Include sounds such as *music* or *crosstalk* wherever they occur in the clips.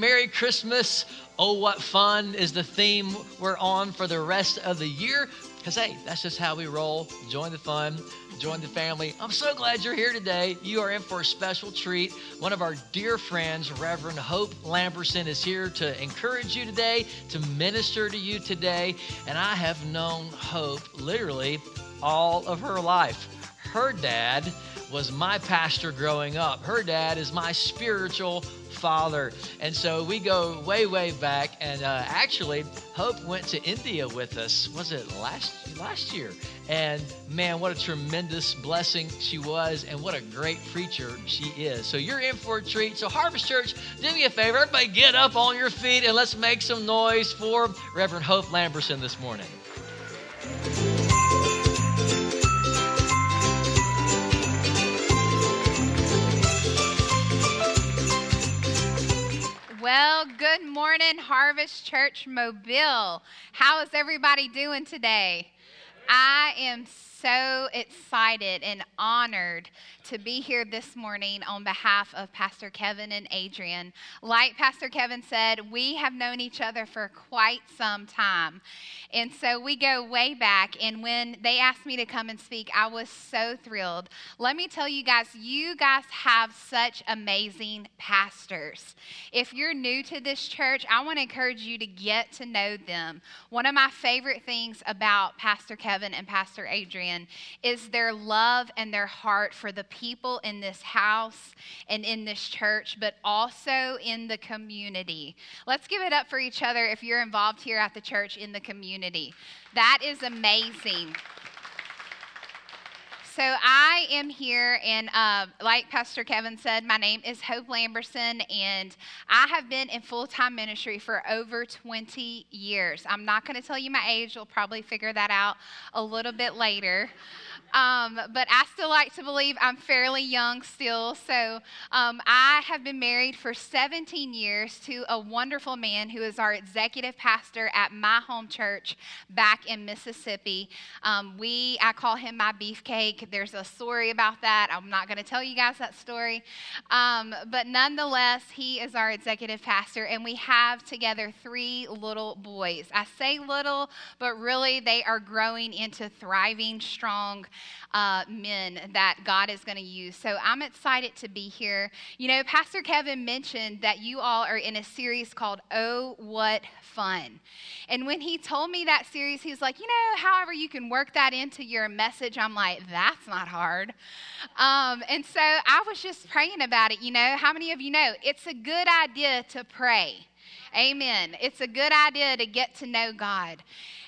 Merry Christmas. Oh, what fun is the theme we're on for the rest of the year. Because, hey, that's just how we roll. Join the fun, join the family. I'm so glad you're here today. You are in for a special treat. One of our dear friends, Reverend Hope Lamberson, is here to encourage you today, to minister to you today. And I have known Hope literally all of her life. Her dad was my pastor growing up. Her dad is my spiritual father. And so we go way, way back. And uh, actually, Hope went to India with us. Was it last last year? And man, what a tremendous blessing she was, and what a great preacher she is. So you're in for a treat. So Harvest Church, do me a favor, everybody get up on your feet and let's make some noise for Reverend Hope Lamberson this morning. Well, good morning, Harvest Church Mobile. How is everybody doing today? I am so excited and honored to be here this morning on behalf of Pastor Kevin and Adrian. Like Pastor Kevin said, we have known each other for quite some time. And so we go way back. And when they asked me to come and speak, I was so thrilled. Let me tell you guys, you guys have such amazing pastors. If you're new to this church, I want to encourage you to get to know them. One of my favorite things about Pastor Kevin and Pastor Adrian is their love and their heart for the people in this house and in this church, but also in the community. Let's give it up for each other if you're involved here at the church in the community. That is amazing. So I am here, and uh, like Pastor Kevin said, my name is Hope Lamberson, and I have been in full time ministry for over 20 years. I'm not going to tell you my age, you'll probably figure that out a little bit later. Um, but I still like to believe I'm fairly young still. So um, I have been married for 17 years to a wonderful man who is our executive pastor at my home church back in Mississippi. Um, we, I call him my beefcake. There's a story about that. I'm not going to tell you guys that story. Um, but nonetheless, he is our executive pastor, and we have together three little boys. I say little, but really they are growing into thriving, strong uh, men that God is going to use. So I'm excited to be here. You know, Pastor Kevin mentioned that you all are in a series called Oh, What Fun. And when he told me that series, he was like, you know, however you can work that into your message, I'm like, that's not hard. Um, and so I was just praying about it. You know, how many of you know it's a good idea to pray? Amen. It's a good idea to get to know God.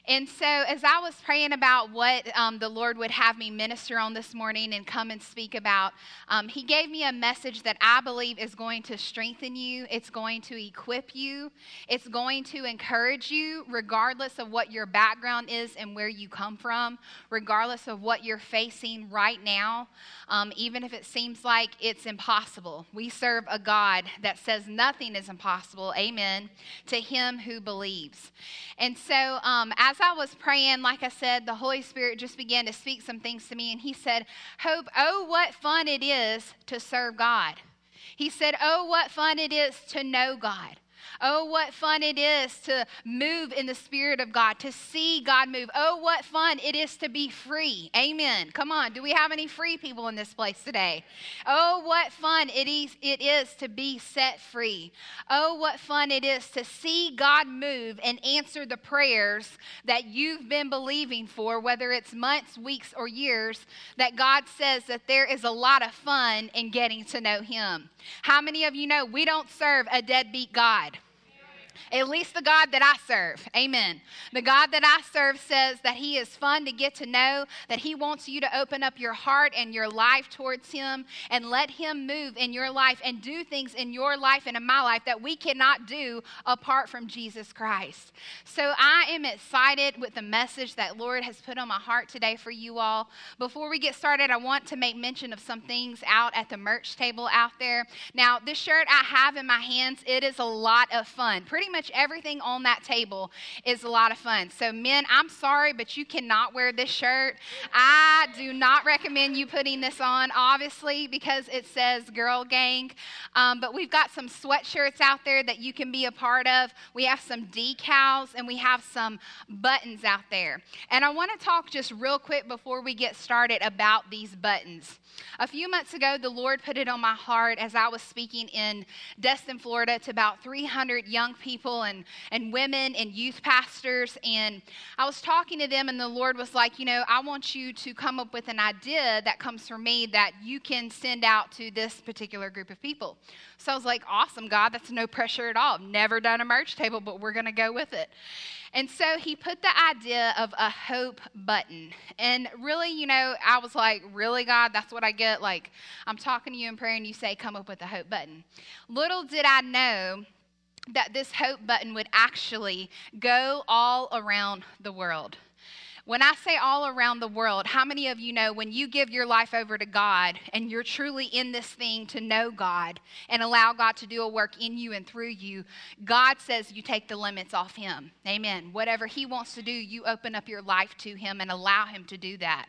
And so, as I was praying about what um, the Lord would have me minister on this morning and come and speak about, um, He gave me a message that I believe is going to strengthen you, it's going to equip you, it's going to encourage you, regardless of what your background is and where you come from, regardless of what you're facing right now, um, even if it seems like it's impossible. We serve a God that says nothing is impossible. Amen. To Him who believes. And so, um, as I was praying, like I said, the Holy Spirit just began to speak some things to me, and He said, Hope, oh, what fun it is to serve God. He said, Oh, what fun it is to know God. Oh, what fun it is to move in the Spirit of God, to see God move. Oh, what fun it is to be free. Amen. Come on. Do we have any free people in this place today? Oh, what fun it is, it is to be set free. Oh, what fun it is to see God move and answer the prayers that you've been believing for, whether it's months, weeks, or years, that God says that there is a lot of fun in getting to know Him. How many of you know we don't serve a deadbeat God? At least the God that I serve. Amen. The God that I serve says that He is fun to get to know, that He wants you to open up your heart and your life towards Him and let Him move in your life and do things in your life and in my life that we cannot do apart from Jesus Christ. So I am excited with the message that Lord has put on my heart today for you all. Before we get started, I want to make mention of some things out at the merch table out there. Now, this shirt I have in my hands, it is a lot of fun. Pretty much everything on that table is a lot of fun. So, men, I'm sorry, but you cannot wear this shirt. I do not recommend you putting this on, obviously, because it says girl gang. Um, but we've got some sweatshirts out there that you can be a part of. We have some decals and we have some buttons out there. And I want to talk just real quick before we get started about these buttons. A few months ago, the Lord put it on my heart as I was speaking in Destin, Florida, to about 300 young people and, and women and youth pastors. And I was talking to them, and the Lord was like, You know, I want you to come up with an idea that comes from me that you can send out to this particular group of people. So I was like, Awesome, God, that's no pressure at all. I've never done a merch table, but we're going to go with it. And so he put the idea of a hope button. And really, you know, I was like, really, God, that's what I get? Like, I'm talking to you in prayer and you say, come up with a hope button. Little did I know that this hope button would actually go all around the world. When I say all around the world, how many of you know when you give your life over to God and you're truly in this thing to know God and allow God to do a work in you and through you, God says you take the limits off Him. Amen. Whatever He wants to do, you open up your life to Him and allow Him to do that.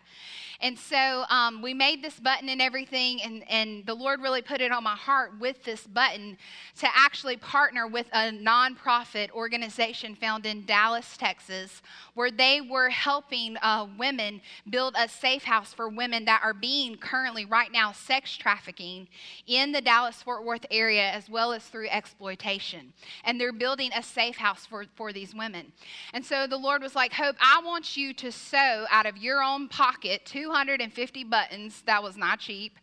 And so um, we made this button and everything, and, and the Lord really put it on my heart with this button to actually partner with a nonprofit organization found in Dallas, Texas, where they were helping uh, women build a safe house for women that are being currently, right now, sex trafficking in the Dallas Fort Worth area as well as through exploitation. And they're building a safe house for, for these women. And so the Lord was like, Hope, I want you to sow out of your own pocket 250 buttons. That was not cheap.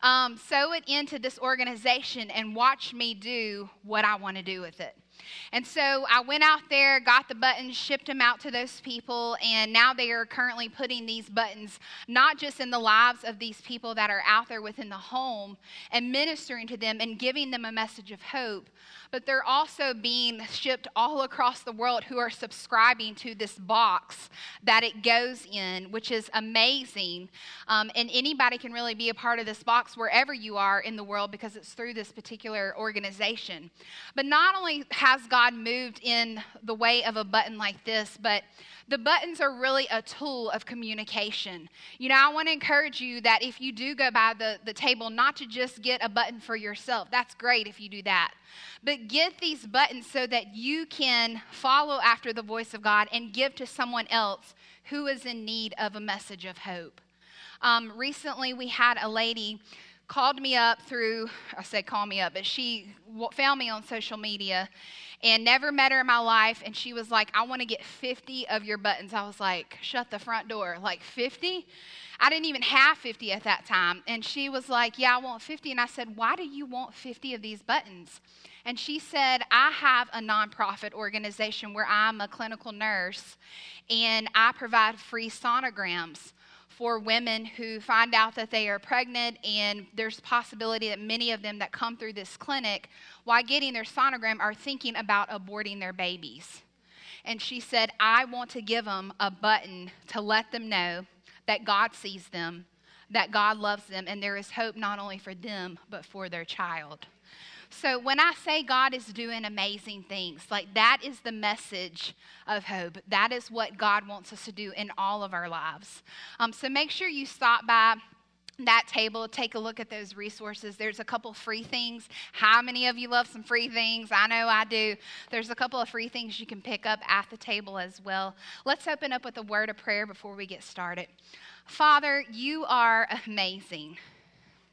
Um, sow it into this organization and watch me do what I want to do with it. And so I went out there, got the buttons, shipped them out to those people, and now they are currently putting these buttons not just in the lives of these people that are out there within the home and ministering to them and giving them a message of hope, but they're also being shipped all across the world who are subscribing to this box that it goes in, which is amazing. Um, and anybody can really be a part of this box wherever you are in the world because it's through this particular organization. But not only has God moved in the way of a button like this, but the buttons are really a tool of communication. You know, I want to encourage you that if you do go by the, the table, not to just get a button for yourself. That's great if you do that. But get these buttons so that you can follow after the voice of God and give to someone else who is in need of a message of hope. Um, recently, we had a lady called me up through, I said call me up, but she found me on social media and never met her in my life. And she was like, I want to get 50 of your buttons. I was like, shut the front door. Like 50? I didn't even have 50 at that time. And she was like, Yeah, I want 50. And I said, Why do you want 50 of these buttons? And she said, I have a nonprofit organization where I'm a clinical nurse and I provide free sonograms for women who find out that they are pregnant, and there's possibility that many of them that come through this clinic, while getting their sonogram, are thinking about aborting their babies. And she said, I want to give them a button to let them know that God sees them, that God loves them, and there is hope not only for them, but for their child. So when I say God is doing amazing things, like that is the message of hope. That is what God wants us to do in all of our lives. Um, so make sure you stop by that table, take a look at those resources. There's a couple free things. How many of you love some free things? I know I do. There's a couple of free things you can pick up at the table as well. Let's open up with a word of prayer before we get started. Father, you are amazing.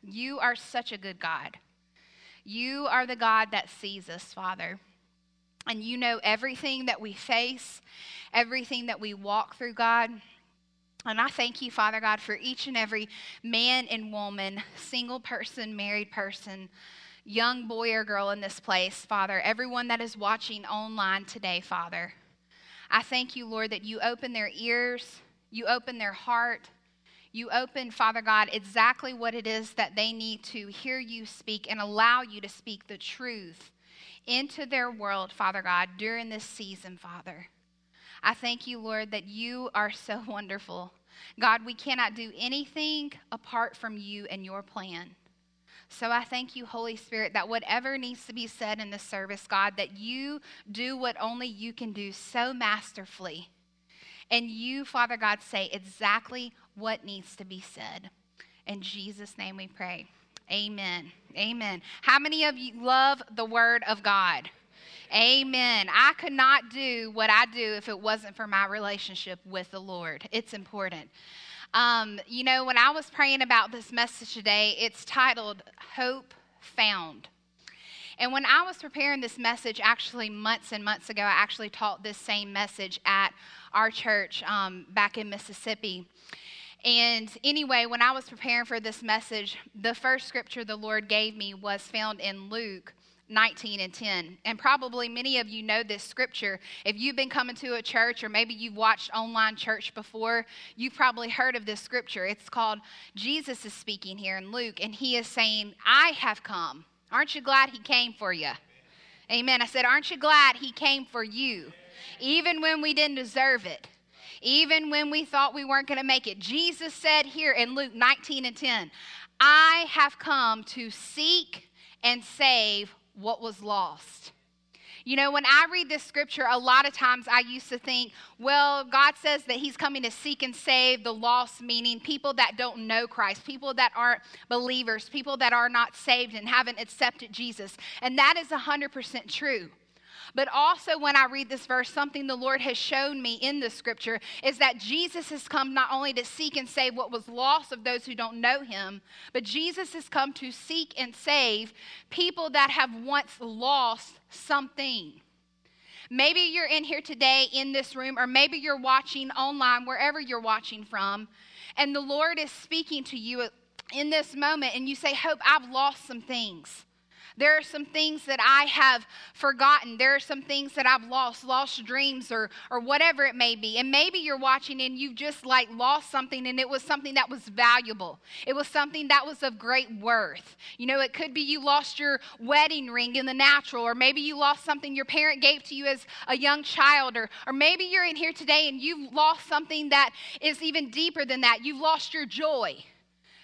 You are such a good God. You are the God that sees us, Father. And you know everything that we face, everything that we walk through, God. And I thank you, Father God, for each and every man and woman, single person, married person, young boy or girl in this place, Father, everyone that is watching online today, Father. I thank you, Lord, that you open their ears, you open their heart, you open, Father God, exactly what it is that they need to hear you speak and allow you to speak the truth into their world, Father God, during this season, Father. I thank you, Lord, that you are so *laughs* wonderful. God, we cannot do anything apart from you and your plan. So I thank you, Holy Spirit, that whatever needs to be said in this service, God, that you do what only you can do so masterfully. And you, Father God, say exactly what needs to be said. In Jesus' name we pray. Amen. Amen. How many of you love the Word of God? Amen. I could not do what I do if it wasn't for my relationship with the Lord. It's important. Um, you know, when I was praying about this message today, it's titled Hope Found. And when I was preparing this message, actually months and months ago, I actually taught this same message at our church um, back in Mississippi. And anyway, when I was preparing for this message, the first scripture the Lord gave me was found in Luke 19 and 10. And probably many of you know this scripture. If you've been coming to a church or maybe you've watched online church before, you've probably heard of this scripture. It's called Jesus is speaking here in Luke, and he is saying, I have come. Aren't you glad he came for you? Amen. I said, Aren't you glad he came for you? Even when we didn't deserve it. Even when we thought we weren't going to make it. Jesus said here in Luke 19 and 10, I have come to seek and save what was lost. You know, when I read this scripture, a lot of times I used to think, well, God says that He's coming to seek and save the lost, meaning people that don't know Christ, people that aren't believers, people that are not saved and haven't accepted Jesus. And that is 100% true. But also, when I read this verse, something the Lord has shown me in the scripture is that Jesus has come not only to seek and save what was lost of those who don't know him, but Jesus has come to seek and save people that have once lost something. Maybe you're in here today in this room, or maybe you're watching online, wherever you're watching from, and the Lord is speaking to you in this moment, and you say, Hope, I've lost some things. There are some things that I have forgotten. There are some things that I've lost, lost dreams or, or whatever it may be. And maybe you're watching and you've just like lost something and it was something that was valuable. It was something that was of great worth. You know, it could be you lost your wedding ring in the natural, or maybe you lost something your parent gave to you as a young child, or, or maybe you're in here today and you've lost something that is even deeper than that. You've lost your joy.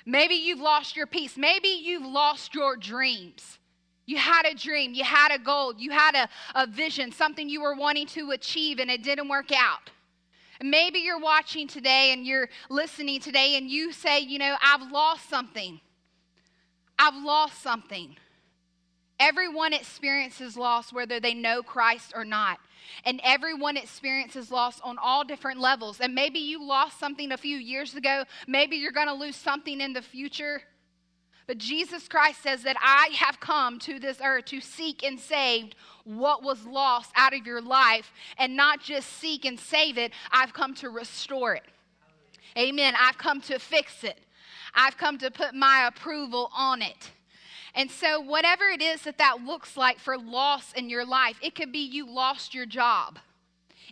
Maybe you've lost your peace. Maybe you've lost your dreams. You had a dream, you had a goal, you had a, a vision, something you were wanting to achieve, and it didn't work out. And maybe you're watching today and you're listening today, and you say, You know, I've lost something. I've lost something. Everyone experiences loss whether they know Christ or not. And everyone experiences loss on all different levels. And maybe you lost something a few years ago. Maybe you're going to lose something in the future. But Jesus Christ says that I have come to this earth to seek and save what was lost out of your life, and not just seek and save it, I've come to restore it. Amen. I've come to fix it, I've come to put my approval on it. And so, whatever it is that that looks like for loss in your life, it could be you lost your job.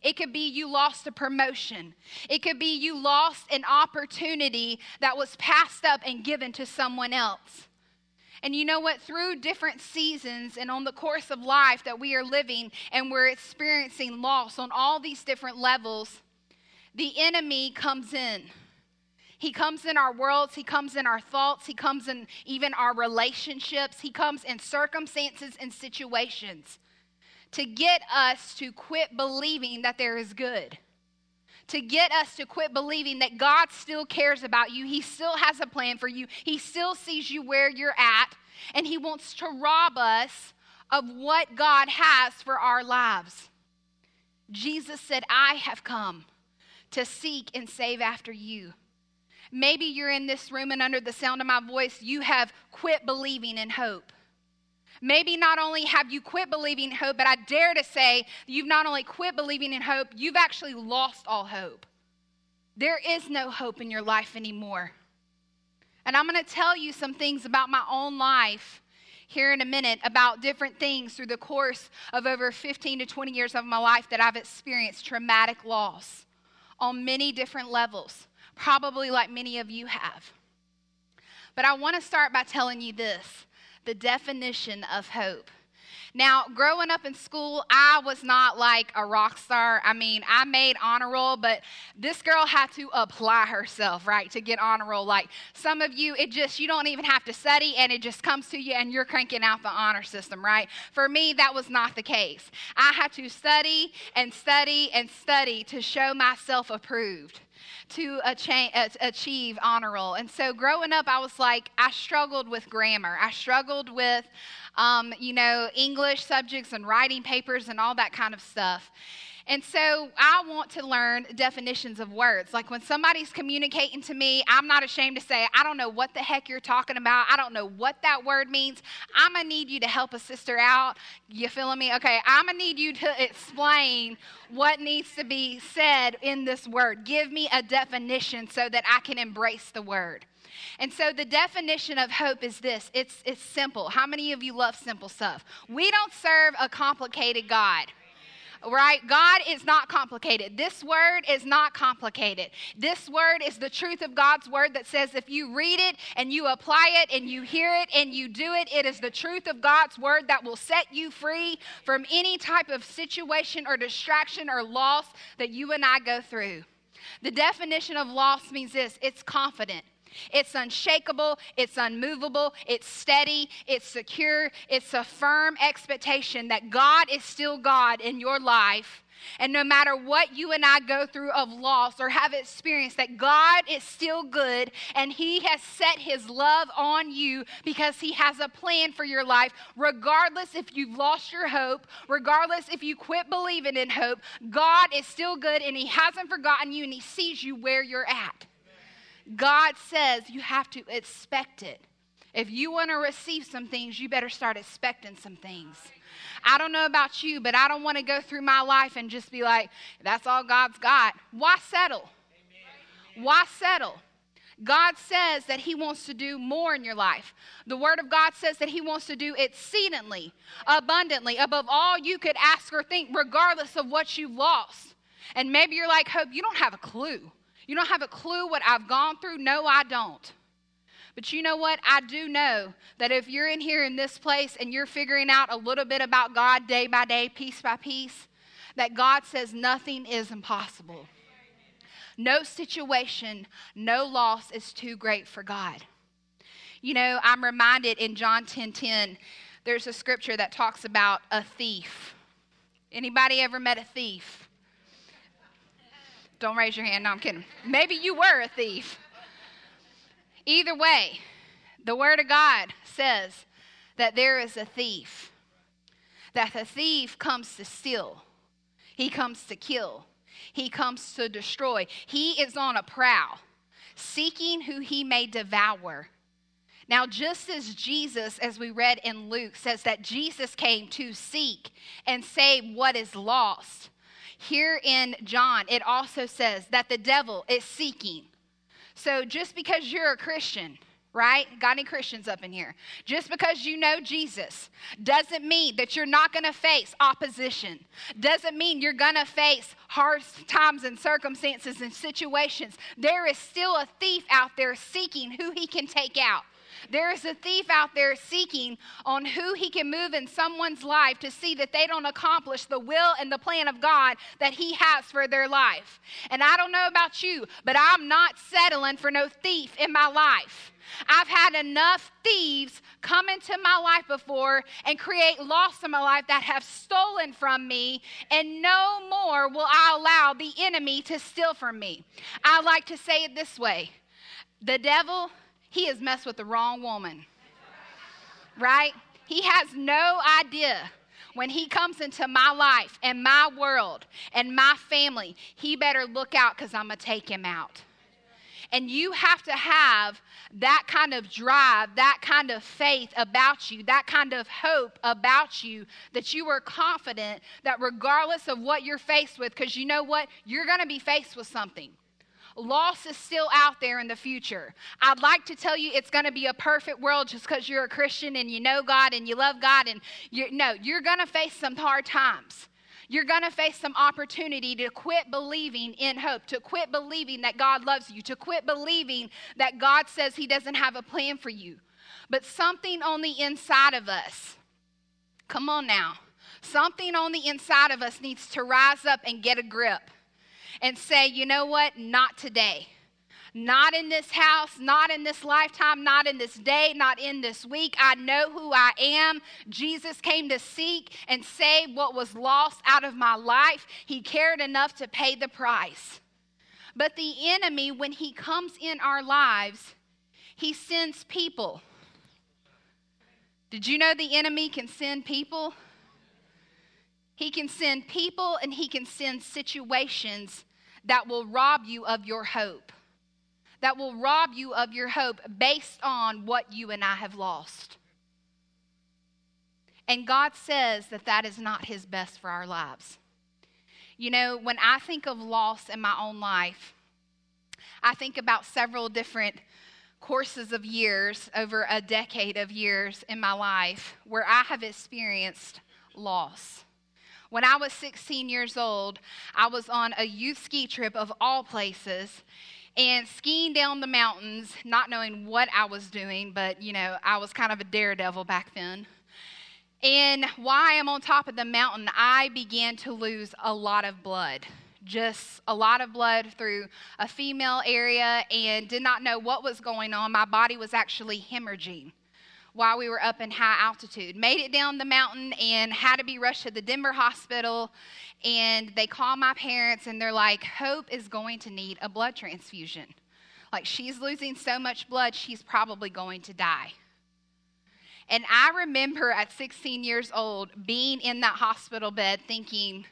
It could be you lost a promotion. It could be you lost an opportunity that was passed up and given to someone else. And you know what? Through different seasons and on the course of life that we are living and we're experiencing loss on all these different levels, the enemy comes in. He comes in our worlds, he comes in our thoughts, he comes in even our relationships, he comes in circumstances and situations to get us to quit believing that there is good. To get us to quit believing that God still cares about you. He still has a plan for you. He still sees you where you're at. And He wants to rob us of what God has for our lives. Jesus said, I have come to seek and save after you. Maybe you're in this room and under the sound of my voice, you have quit believing in hope. Maybe not only have you quit believing in hope, but I dare to say you've not only quit believing in hope, you've actually lost all hope. There is no hope in your life anymore. And I'm going to tell you some things about my own life here in a minute about different things through the course of over 15 to 20 years of my life that I've experienced traumatic loss on many different levels, probably like many of you have. But I want to start by telling you this the definition of hope. Now, growing up in school, I was not like a rock star. I mean, I made honor roll, but this girl had to apply herself, right, to get honor roll. Like some of you, it just, you don't even have to study and it just comes to you and you're cranking out the honor system, right? For me, that was not the case. I had to study and study and study to show myself approved to achieve honor roll. And so growing up, I was like, I struggled with grammar. I struggled with, um, you know, English subjects and writing papers and all that kind of stuff. And so I want to learn definitions of words. Like when somebody's communicating to me, I'm not ashamed to say, I don't know what the heck you're talking about. I don't know what that word means. I'm going to need you to help a sister out. You feeling me? Okay, I'm going to need you to explain what needs to be said in this word. Give me a definition so that I can embrace the word. And so the definition of hope is this it's, it's simple. How many of you love simple stuff? We don't serve a complicated God right? God is not complicated. This word is not complicated. This word is the truth of God's word that says if you read it and you apply it and you hear it and you do it, it is the truth of God's word that will set you free from any type of situation or distraction or loss that you and I go through. The definition of loss means this it's confident. It's unshakable, it's unmovable, it's steady, it's secure, it's a firm expectation that God is still God in your life. And no matter what you and I go through of loss or have experienced, that God is still good and He has set His love on you because He has a plan for your life, regardless if you've lost your hope, regardless if you quit believing in hope. God is still good and He hasn't forgotten you and He sees you where you're at. God says you have to expect it. If you want to receive some things, you better start expecting some things. I don't know about you, but I don't want to go through my life and just be like, that's all God's got. Why settle? Why settle? God says that He wants to do more in your life. The Word of God says that He wants to do exceedingly, abundantly, above all you could ask or think, regardless of what you've lost. And maybe you're like, Hope, you don't have a clue. You don't have a clue what I've gone through? No, I don't. But you know what? I do know that if you're in here in this place and you're figuring out a little bit about God day by day, piece by piece, that God says nothing is impossible. No situation, no loss is too great for God. You know, I'm reminded in John 10 10, there's a scripture that talks about a thief. Anybody ever met a thief? Don't raise your hand. No, I'm kidding. Maybe you were a thief. Either way, the Word of God says that there is a thief, that the thief comes to steal, he comes to kill, he comes to destroy. He is on a prowl, seeking who he may devour. Now, just as Jesus, as we read in Luke, says that Jesus came to seek and save what is lost, here in John, it also says that the devil is seeking. So just because you're a Christian, right? Got any Christians up in here? Just because you know Jesus doesn't mean that you're not going to face opposition. Doesn't mean you're going to face hard times and circumstances and situations. There is still a thief out there seeking who he can take out. There is a thief out there seeking on who he can move in someone's life to see that they don't accomplish the will and the plan of God that he has for their life. And I don't know about you, but I'm not settling for no thief in my life. I've had enough thieves come into my life before and create loss in my life that have stolen from me, and no more will I allow the enemy to steal from me. I like to say it this way the devil he has messed with the wrong woman. Right? He has no idea when he comes into my life and my world and my family, he better look out because I'm going to take him out. And you have to have that kind of drive, that kind of faith about you, that kind of hope about you that you are confident that regardless of what you're faced with, because you know what? You're going to be faced with something. Loss is still out there in the future. I'd like to tell you it's going to be a perfect world just because you're a Christian and you know God and you love God. And you no, you're going to face some hard times. You're going to face some opportunity to quit believing in hope, to quit believing that God loves you, to quit believing that God says He doesn't have a plan for you. But something on the inside of us Come on now. Something on the inside of us needs to rise up and get a grip and say, you know what? Not today. Not in this house, not in this lifetime, not in this day, not in this week. I know who I am. Jesus came to seek and save what was lost out of my life. He cared enough to pay the price. But the enemy, when he comes in our lives, he sends people. Did you know the enemy can send people? He can send people and he can send situations that will rob you of your hope that will rob you of your hope based on what you and I have lost. And God says that that is not His best for our lives. You know, when I think of loss in my own life, I think about several different courses of years, over a decade of years in my life, where I have experienced loss. When I was 16 years old, I was on a youth ski trip of all places, and skiing down the mountains, not knowing what I was doing, but you know, I was kind of a daredevil back then. And while I'm on top of the mountain, I began to lose a lot of blood. Just a lot of blood through a female area and did not know what was going on. My body was actually hemorrhaging while we were up in high altitude. Made it down the mountain and had to be rushed to the Denver hospital. And they call my parents and they're like, Hope is going to need a blood transfusion. Like, she's losing so much blood, she's probably going to die. And I remember at 16 years old being in that hospital bed thinking,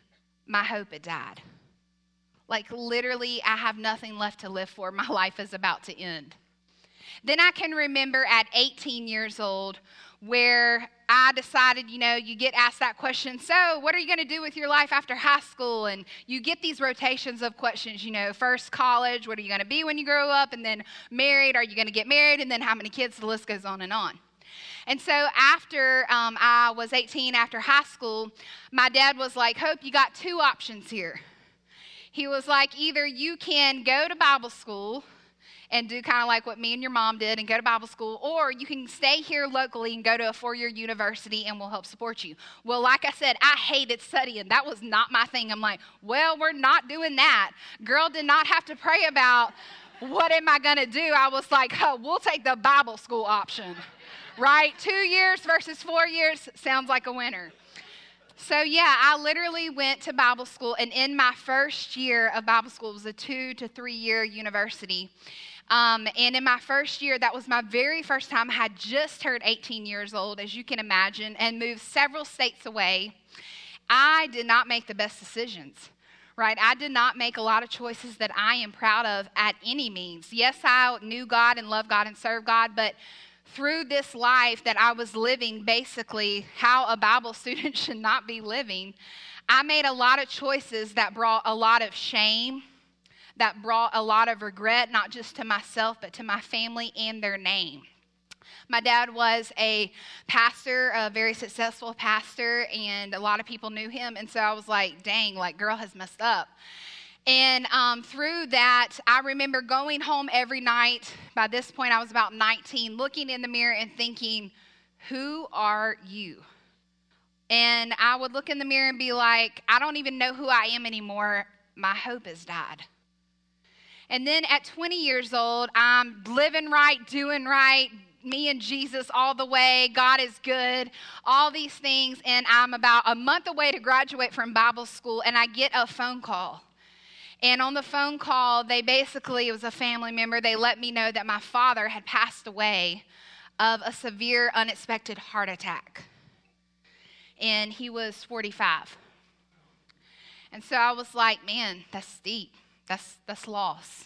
My hope had died. Like, literally, I have nothing left to live for. My *laughs* life is about to end. Then I can remember at 18 years old where I decided, you know, you get asked that question, so what are you going to do with your life after high school? And you get these rotations of questions, you know, first college, what are you going to be when you grow up? And then married, are you going to get married? And then how many kids? The list goes on and on. And so after um, I was 18, after high school, my dad was like, Hope, you got two options here. He was like, either you can go to Bible school and do kind of like what me and your mom did and go to Bible school, or you can stay here locally and go to a four year university and we'll help support you. Well, like I said, I hated studying. That was not my thing. I'm like, well, we're not doing that. Girl did not have to pray about what am I going to do. I was like, oh, we'll take the Bible school option, right? Two years versus four years sounds like a winner. So, yeah, I literally went to Bible school, and in my first year of Bible school, it was a two to three year university. Um, and in my first year, that was my very first time. I had just turned 18 years old, as you can imagine, and moved several states away. I did not make the best decisions, right? I did not make a lot of choices that I am proud of at any means. Yes, I knew God and loved God and served God, but through this life that I was living, basically how a Bible *laughs* student should not be living, I made a lot of choices that brought a lot of shame that brought a lot of regret, not just to myself, but to my family and their name. My dad was a pastor, a very successful pastor, and a lot of people knew him. And so I was like, dang, like, girl has messed up. And um, through that, I remember going home every night. By this point, I was about 19, looking in the mirror and thinking, Who are you? And I would look in the mirror and be like, I don't even know who I am anymore. My hope has died. And then at 20 years old, I'm living right, doing right, me and Jesus all the way. God is good, all these things. And I'm about a month away to graduate from Bible school, and I get a phone call. And on the phone call, they basically, it was a family member, they let me know that my father had passed away of a severe, unexpected heart attack. And he was 45. And so I was like, man, that's steep. That's, that's loss.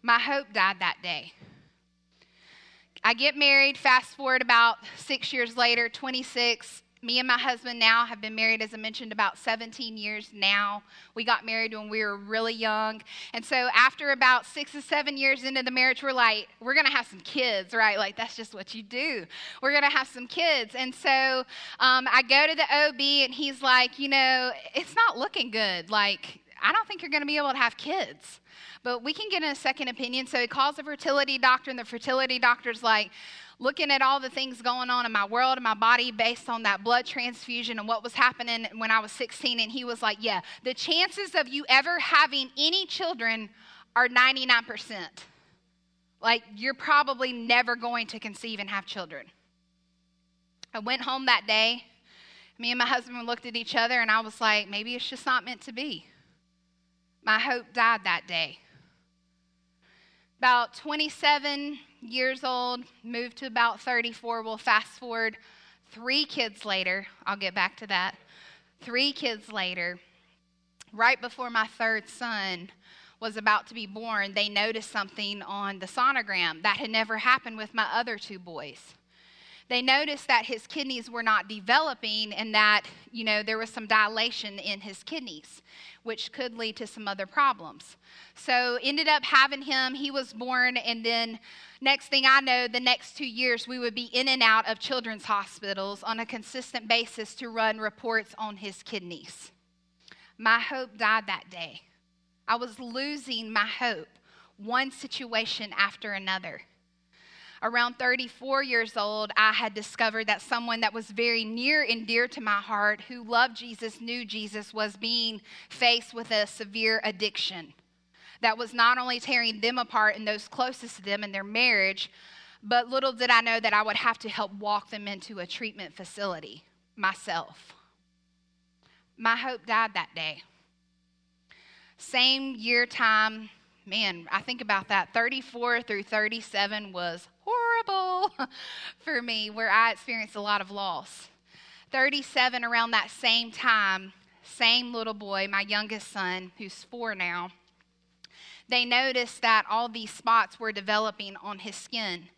My hope died that day. I get married, fast forward about six years later, 26, me and my husband now have been married, as I mentioned, about 17 years now. We got married when we were really young. And so after about six or seven years into the marriage, we're like, we're going to have some kids, right? Like, that's just what you do. We're going to have some kids. And so um, I go to the OB, and he's like, you know, it's not looking good. Like, I don't think you're going to be able to have kids. But we can get a second opinion. So he calls the fertility doctor, and the fertility doctor's like, looking at all the things going on in my world and my body based on that blood transfusion and what was happening when I was 16. And he was like, Yeah, the chances of you ever having any children are 99%. Like, you're probably never going to conceive and have children. I went home that day. Me and my husband looked at each other, and I was like, maybe it's just not meant to be. My hope died that day. About 27 years old, moved to about 34. We'll fast forward three kids later. I'll get back to that. Three kids later, right before my third son was about to be born, they noticed something on the sonogram that had never happened with my other two boys they noticed that his kidneys were not developing and that, you know, there was some dilation in his kidneys, which could lead to some other problems. So ended up having him. He was born, and then next thing I know, the next two years, we would be in and out of children's hospitals on a consistent basis to run reports on his kidneys. My hope died that day. I was losing my hope, one situation after another around 34 years old, I had discovered that someone that was very near and dear to my heart, who loved Jesus, knew Jesus, was being faced with a severe addiction that was not only tearing them apart and those closest to them in their marriage, but little did I know that I would have to help walk them into a treatment facility myself. My hope died that day. Same year time, man, I think about that. 34 through 37 was horrible *laughs* for me, where I experienced a lot of loss. 37, around that same time, same little boy, my youngest son, who's four now, they noticed that all these spots were developing on his skin.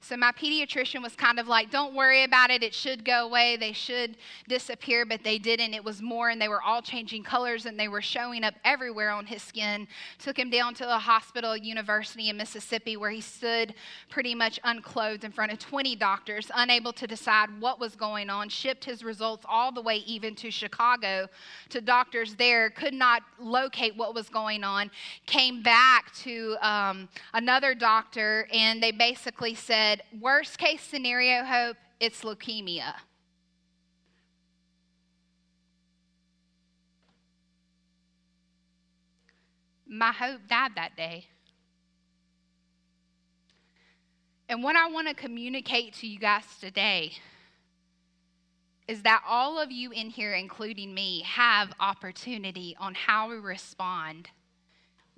So my pediatrician was kind of like, don't worry about it. It should go away. They should disappear, but they didn't. It was more, and they were all changing colors and they were showing up everywhere on his skin. Took him down to the hospital, University in Mississippi, where he stood pretty much unclothed in front of 20 doctors, unable to decide what was going on. Shipped his results all the way even to Chicago to doctors there, could not locate what was going on. Came back to um, another doctor, and they basically said, said, worst case scenario, Hope, it's leukemia. My hope died that day. And what I want to communicate to you guys today is that all of you in here, including me, have opportunity on how we respond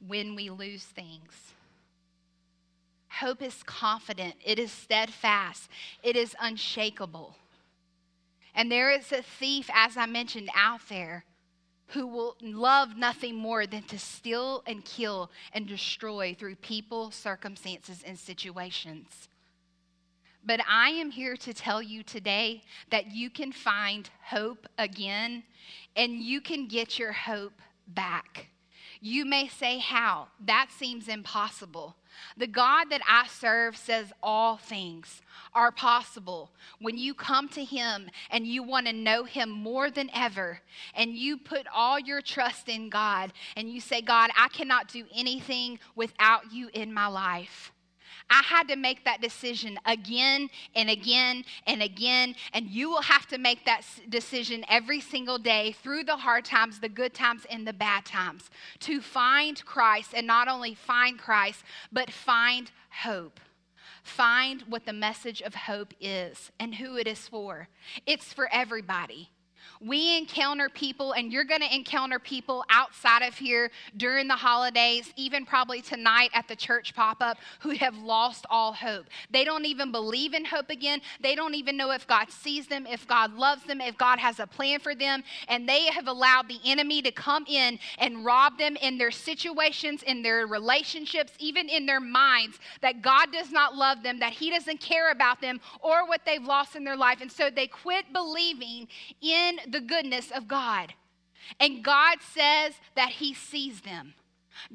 when we lose things. Hope is confident, it is steadfast, it is unshakable. And there is a thief, as I mentioned, out there who will love nothing more than to steal and kill and destroy through people, circumstances, and situations. But I am here to tell you today that you can find hope again and you can get your hope back. You may say, How? That seems impossible. The God that I serve says all things are possible when you come to Him and you want to know Him more than ever, and you put all your trust in God, and you say, God, I cannot do anything without you in my life. I had to make that decision again and again and again. And you will have to make that decision every single day through the hard times, the good times, and the bad times to find Christ and not only find Christ, but find hope. Find what the message of hope is and who it is for. It's for everybody. We encounter people, and you're going to encounter people outside of here during the holidays, even probably tonight at the church pop up, who have lost all hope. They don't even believe in hope again. They don't even know if God sees them, if God loves them, if God has a plan for them. And they have allowed the enemy to come in and rob them in their situations, in their relationships, even in their minds, that God does not love them, that He doesn't care about them or what they've lost in their life. And so they quit believing in the goodness of God. And God says that He sees them.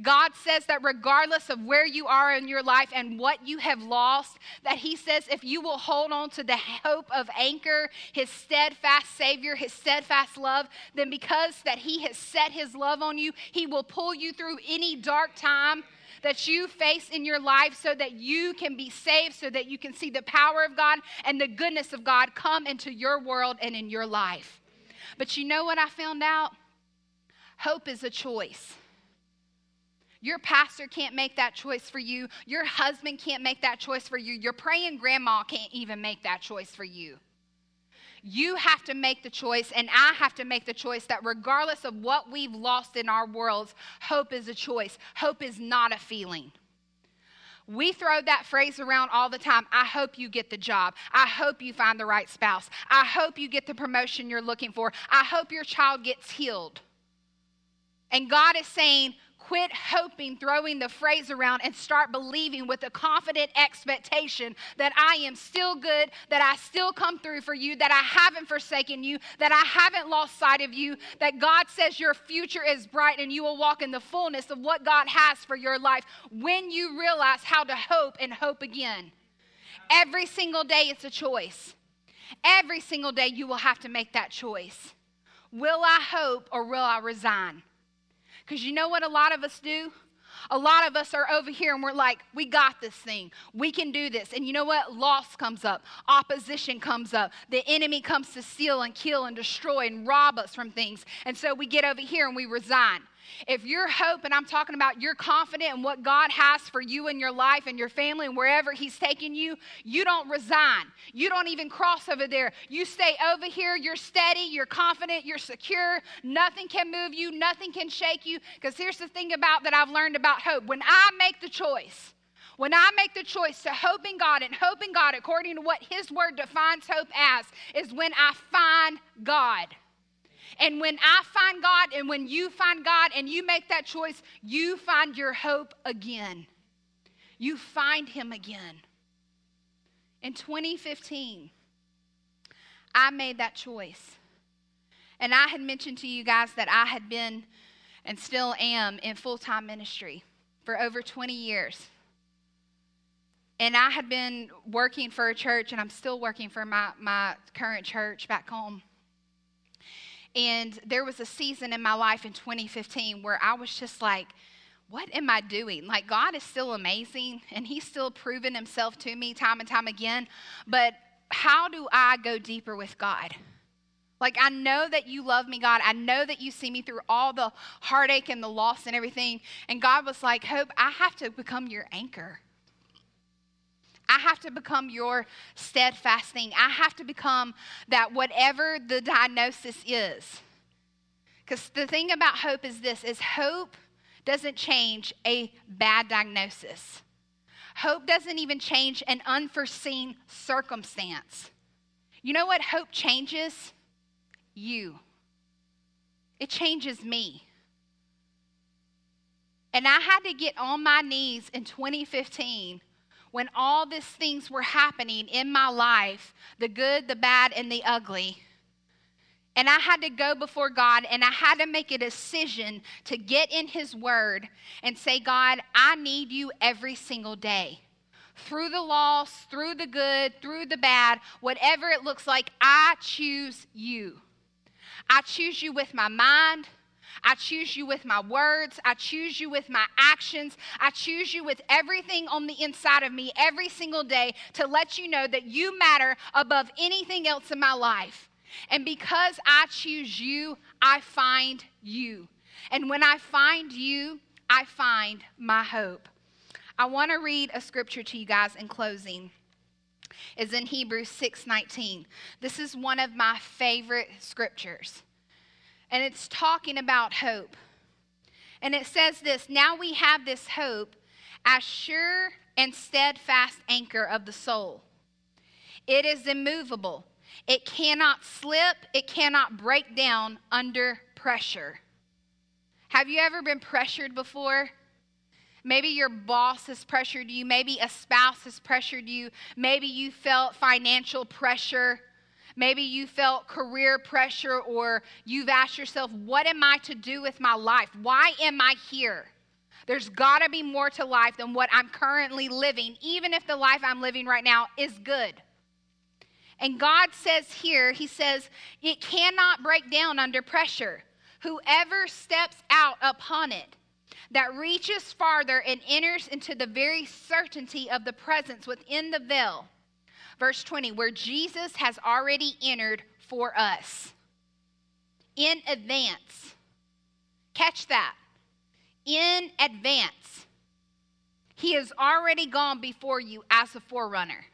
God says that regardless of where you are in your life and what you have lost, that He says if you will hold on to the hope of anchor, His steadfast Savior, His steadfast love, then because that He has set His love on you, He will pull you through any dark time that you face in your life so that you can be saved, so that you can see the power of God and the goodness of God come into your world and in your life. But you know what I found out? Hope is a choice. Your pastor can't make that choice for you. Your husband can't make that choice for you. Your praying grandma can't even make that choice for you. You have to make the choice, and I have to make the choice that regardless of what we've lost in our worlds, hope is a choice. Hope is not a feeling. We throw that phrase around all the time. I hope you get the job. I hope you find the right spouse. I hope you get the promotion you're looking for. I hope your child gets healed. And God is saying, Quit hoping, throwing the phrase around, and start believing with a confident expectation that I am still good, that I still come through for you, that I haven't forsaken you, that I haven't lost sight of you, that God says your future is bright and you will walk in the fullness of what God has for your life when you realize how to hope and hope again. Every single day, it's a choice. Every single day, you will have to make that choice. Will I hope or will I resign? Because you know what a lot of us do? A lot of us are over here and we're like, we got this thing. We can do this. And you know what? Loss comes up, opposition comes up. The enemy comes to steal and kill and destroy and rob us from things. And so we get over here and we resign. If your hope, and I'm talking about you're confident in what God has for you and your life and your family and wherever He's taking you, you don't resign. You don't even cross over there. You stay over here. You're steady. You're confident. You're secure. Nothing can move you. Nothing can shake you. Because here's the thing about that I've learned about hope. When I make the choice, when I make the choice to hope in God and hope in God according to what His Word defines hope as, is when I find God. And when I find God and when you find God and you make that choice, you find your hope again. You find Him again. In 2015, I made that choice. And I had mentioned to you guys that I had been and still am in full time ministry for over 20 years. And I had been working for a church, and I'm still working for my, my current church back home. And there was a season in my life in 2015 where I was just like, what am I doing? Like, God is still amazing and He's still proven Himself to me time and time again. But how do I go deeper with God? Like, I know that you love me, God. I know that you see me through all the heartache and the loss and everything. And God was like, Hope, I have to become your anchor. I have to become your steadfast thing. I have to become that whatever the diagnosis is. Because the thing about hope is this is hope doesn't change a bad diagnosis. Hope doesn't even change an unforeseen circumstance. You know what hope changes? You. It changes me. And I had to get on my knees in 2015 when all these things were happening in my life the good, the bad, and the ugly. And I had to go before God and I had to make a decision to get in His Word and say, God, I need you every single day. Through the loss, through the good, through the bad, whatever it looks like, I choose you. I choose you with my mind. I choose you with my words. I choose you with my actions. I choose you with everything on the inside of me every single day to let you know that you matter above anything else in my life. And because I choose you, I find you. And when I find you, I find my hope. I want to read a scripture to you guys in closing. Is in Hebrews 6:19. This is one of my favorite scriptures and it's talking about hope. And it says this Now we have this hope as sure and steadfast anchor of the soul. It is immovable, it cannot slip, it cannot break down under pressure. Have you ever been pressured before? Maybe your boss has pressured you. Maybe a spouse has pressured you. Maybe you felt financial pressure. Maybe you felt career pressure or you've asked yourself, What am I to do with my life? Why am I here? There's got to be more to life than what I'm currently living, even if the life I'm living right now is good. And God says here, He says, it cannot break down under pressure. Whoever steps out upon it, that reaches farther and enters into the very certainty of the presence within the veil. Verse 20, where Jesus has already entered for us in advance. Catch that. In advance. He has already gone before you as a forerunner.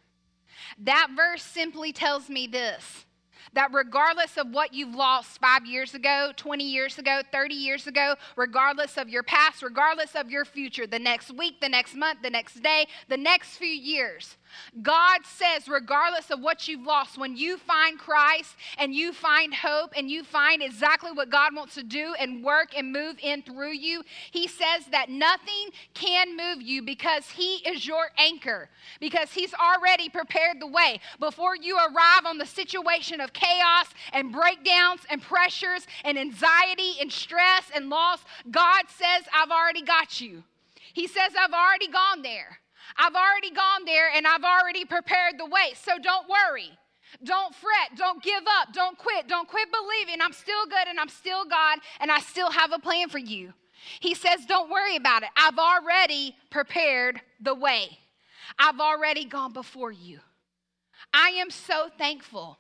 That verse simply tells me this that regardless of what you've lost five years ago, 20 years ago, 30 years ago, regardless of your past, regardless of your future, the next week, the next month, the next day, the next few years, God says, regardless of what you've lost, when you find Christ and you find hope and you find exactly what God wants to do and work and move in through you, He says that nothing can move you because He is your anchor, because He's already prepared the way. Before you arrive on the situation of chaos and breakdowns and pressures and anxiety and stress and loss, God says, I've already got you. He says, I've already gone there. I've already gone there and I've already prepared the way. So don't worry. Don't fret. Don't give up. Don't quit. Don't quit believing. I'm still good and I'm still God and I still have a plan for you. He says, Don't worry about it. I've already prepared the way, I've already gone before you. I am so thankful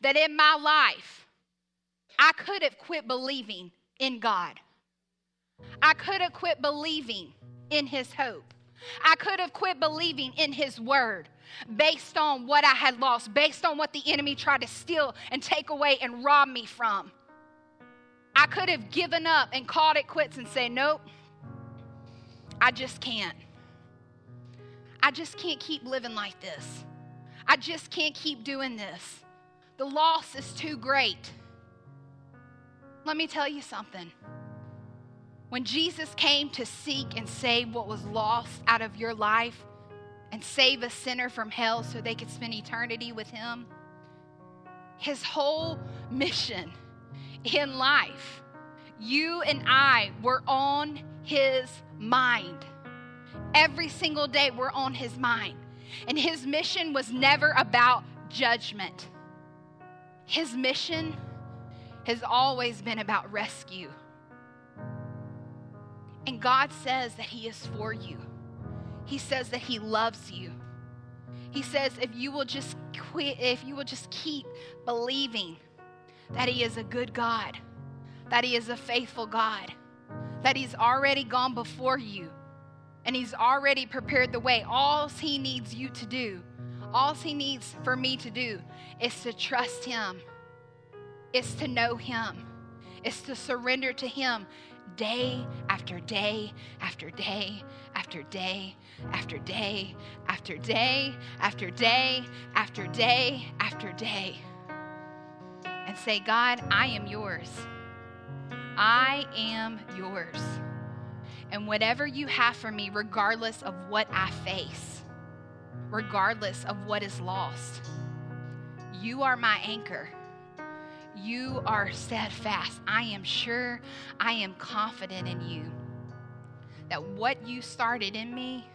that in my life, I could have quit believing in God. I could have quit believing in His hope. I could have quit believing in his word based on what I had lost, based on what the enemy tried to steal and take away and rob me from. I could have given up and called it quits and said, Nope, I just can't. I just can't keep living like this. I just can't keep doing this. The loss is too great. Let me tell you something. When Jesus came to seek and save what was lost out of your life and save a sinner from hell so they could spend eternity with him, his whole mission in life, you and I were on his mind. Every single day, we're on his mind. And his mission was never about judgment, his mission has always been about rescue. And God says that He is for you. He says that He loves you. He says if you will just quit, if you will just keep believing that He is a good God, that He is a faithful God, that He's already gone before you and He's already prepared the way. All He needs you to do, all He needs for me to do is to trust Him, is to know Him, is to surrender to Him day after day after day after day after day after day after day after day after day and say, God, I am yours. I am yours. And whatever you have for me, regardless of what I face, regardless of what is lost, you are my anchor you are steadfast. I am sure, I am confident in you that what you started in me,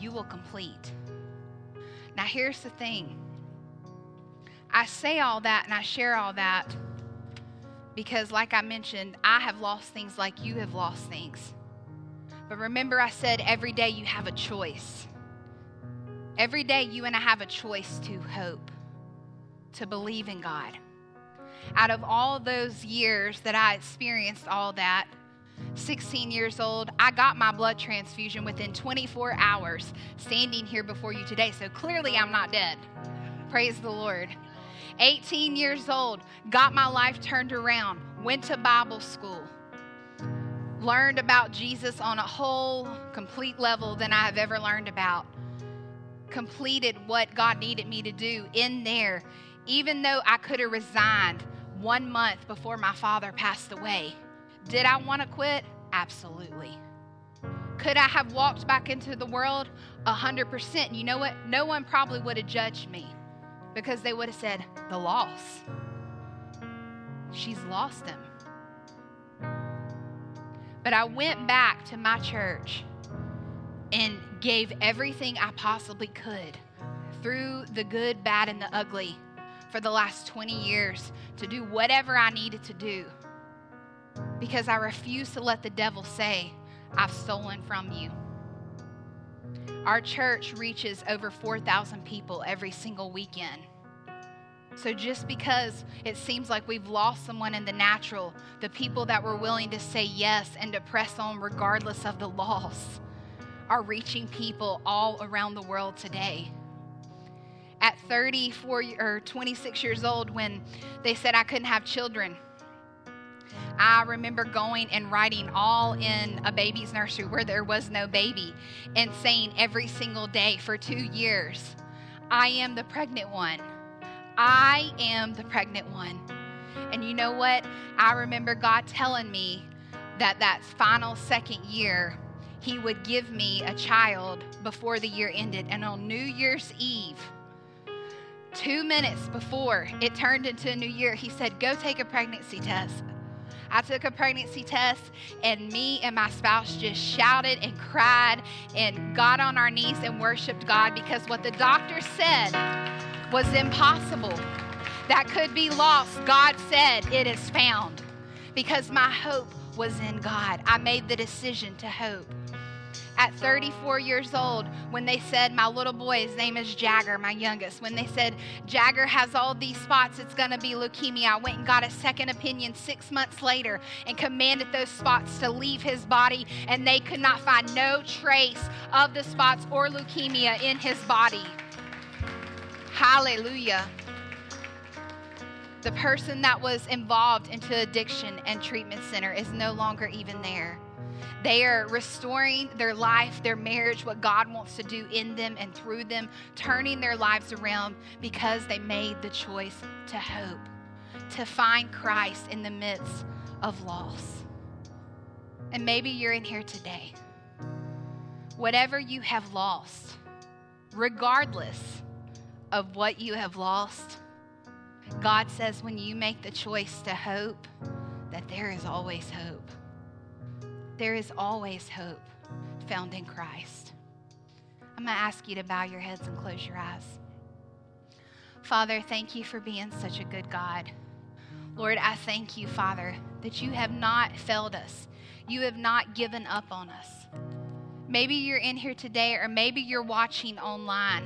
you will complete. Now, here's the thing I say all that and I share all that because, like I mentioned, I have lost things like you have lost things. But remember, I said every day you have a choice. Every day you and I have a choice to hope, to believe in God out of all those years that I experienced all that, 16 years old, I got my blood transfusion within 24 hours standing here before you today. So clearly I'm not dead. Praise the Lord. 18 years old, got my life turned around, went to Bible school, learned about Jesus on a whole complete level than I have ever learned about. Completed what God needed me to do in there, even though I could have resigned one month before my father passed away. Did I want to quit? Absolutely. Could I have walked back into the world? Hundred percent. You know what? No one probably would have judged me because they would have said, the loss. She's lost him. But I went back to my church and gave everything I possibly could through the good, bad, and the ugly for the last 20 years to do whatever I needed to do because I refuse to let the devil say, I've stolen from you. Our church reaches over 4,000 people every single weekend. So just because it seems like we've lost someone in the natural, the people that were willing to say yes and to press on regardless of the loss are reaching people all around the world today. At 34 or 26 years old, when they said I couldn't have children, I remember going and writing all in a baby's nursery where there was no baby and saying every single day for two years, I am the pregnant one. I am the pregnant one. And you know what? I remember God telling me that that final second year, He would give me a child before the year ended. And on New Year's Eve, two minutes before it turned into a new year, He said, Go take a pregnancy test. I took a pregnancy test, and me and my spouse just shouted and cried and got on our knees and worshiped God because what the doctor said was impossible. That could be lost. God said, It is found. Because my hope was in God. I made the decision to hope at 34 years old when they said my little boy, his name is Jagger, my youngest, when they said Jagger has all these spots, it's going to be leukemia. I went and got a second opinion six months later and commanded those spots to leave his body, and they could not find no trace of the spots or leukemia in his body. Hallelujah. The person that was involved into addiction and treatment center is no longer even there. They are restoring their life, their marriage, what God wants to do in them and through them, turning their lives around because they made the choice to hope, to find Christ in the midst of loss. And maybe you're in here today. Whatever you have lost, regardless of what you have lost, God says when you make the choice to hope, that there is always hope. There is always hope found in Christ. I'm going to ask you to bow your heads and close your eyes. Father, thank you for being such a good God. Lord, I thank you, Father, that you have not failed us. You have not given up on us. Maybe you're in here today, or maybe you're watching online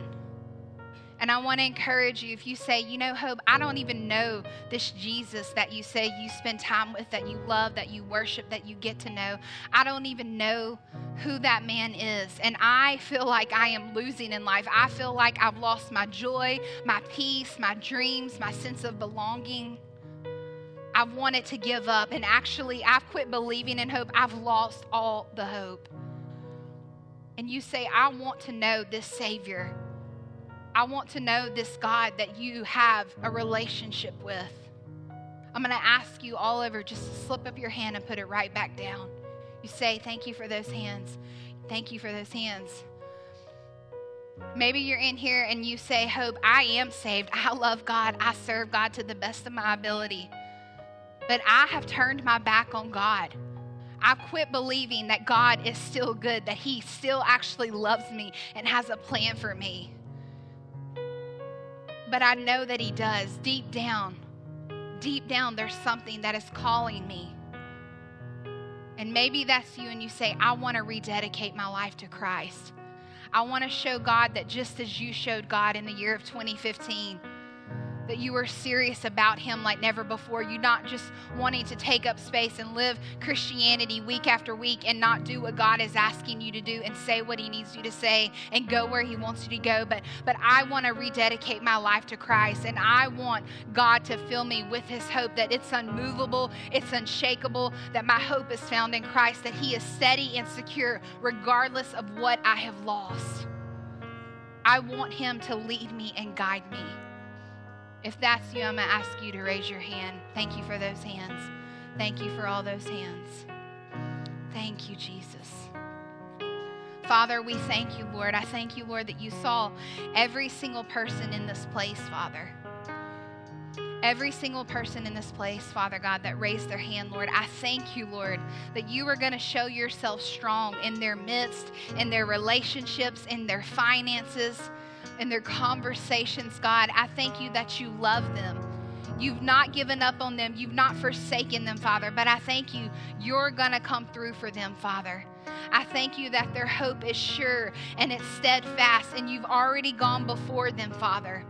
and I want to encourage you if you say, you know, Hope, I don't even know this Jesus that you say you spend time with, that you love, that you worship, that you get to know. I don't even know who that man is. And I feel like I am losing in life. I feel like I've lost my joy, my peace, my dreams, my sense of belonging. I've wanted to give up. And actually, I've quit believing in hope. I've lost all the hope. And you say, I want to know this Savior. I want to know this God that you have a relationship with. I'm going to ask you all over just to slip up your hand and put it right back down. You say, Thank you for those hands. Thank you for those hands. Maybe you're in here and you say, Hope, I am saved. I love God. I serve God to the best of my ability. But I have turned my back on God. I've quit believing that God is still good, that He still actually loves me and has a plan for me but I know that He does. Deep down, deep down, there's something that is calling me. And maybe that's you, and you say, I want to rededicate my life to Christ. I want to show God that just as you showed God in the year of 2015 that you are serious about Him like never before. You're not just wanting to take up space and live Christianity week after week and not do what God is asking you to do and say what He needs you to say and go where He wants you to go. But but I want to rededicate my life to Christ and I want God to fill me with His hope that it's unmovable, it's unshakable, that my hope is found in Christ, that He is steady and secure regardless of what I have lost. I want Him to lead me and guide me. If that's you, I'm going to ask you to raise your hand. Thank you for those hands. Thank you for all those hands. Thank you, Jesus. Father, we thank you, Lord. I thank you, Lord, that you saw every single person in this place, Father. every single person in this place, Father God, that raised their hand, Lord, I thank you, Lord, that you are going to show yourself strong in their midst, in their relationships, in their finances, in their conversations, God. I thank you that you love them. You've not given up on them. You've not forsaken them, Father. But I thank you, you're going to come through for them, Father. I thank you that their hope is sure and it's steadfast, and you've already gone before them, Father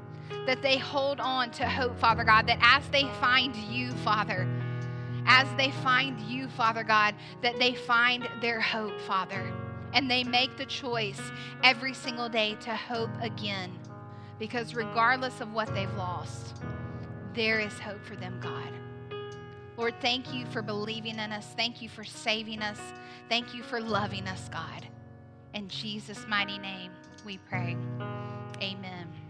that they hold on to hope, Father God, that as they find you, Father, as they find you, Father God, that they find their hope, Father, and they make the choice every single day to hope again. Because regardless of what they've lost, there is hope for them, God. Lord, thank you for believing in us. Thank you for saving us. Thank you for loving us, God. In Jesus' mighty name, we pray. Amen.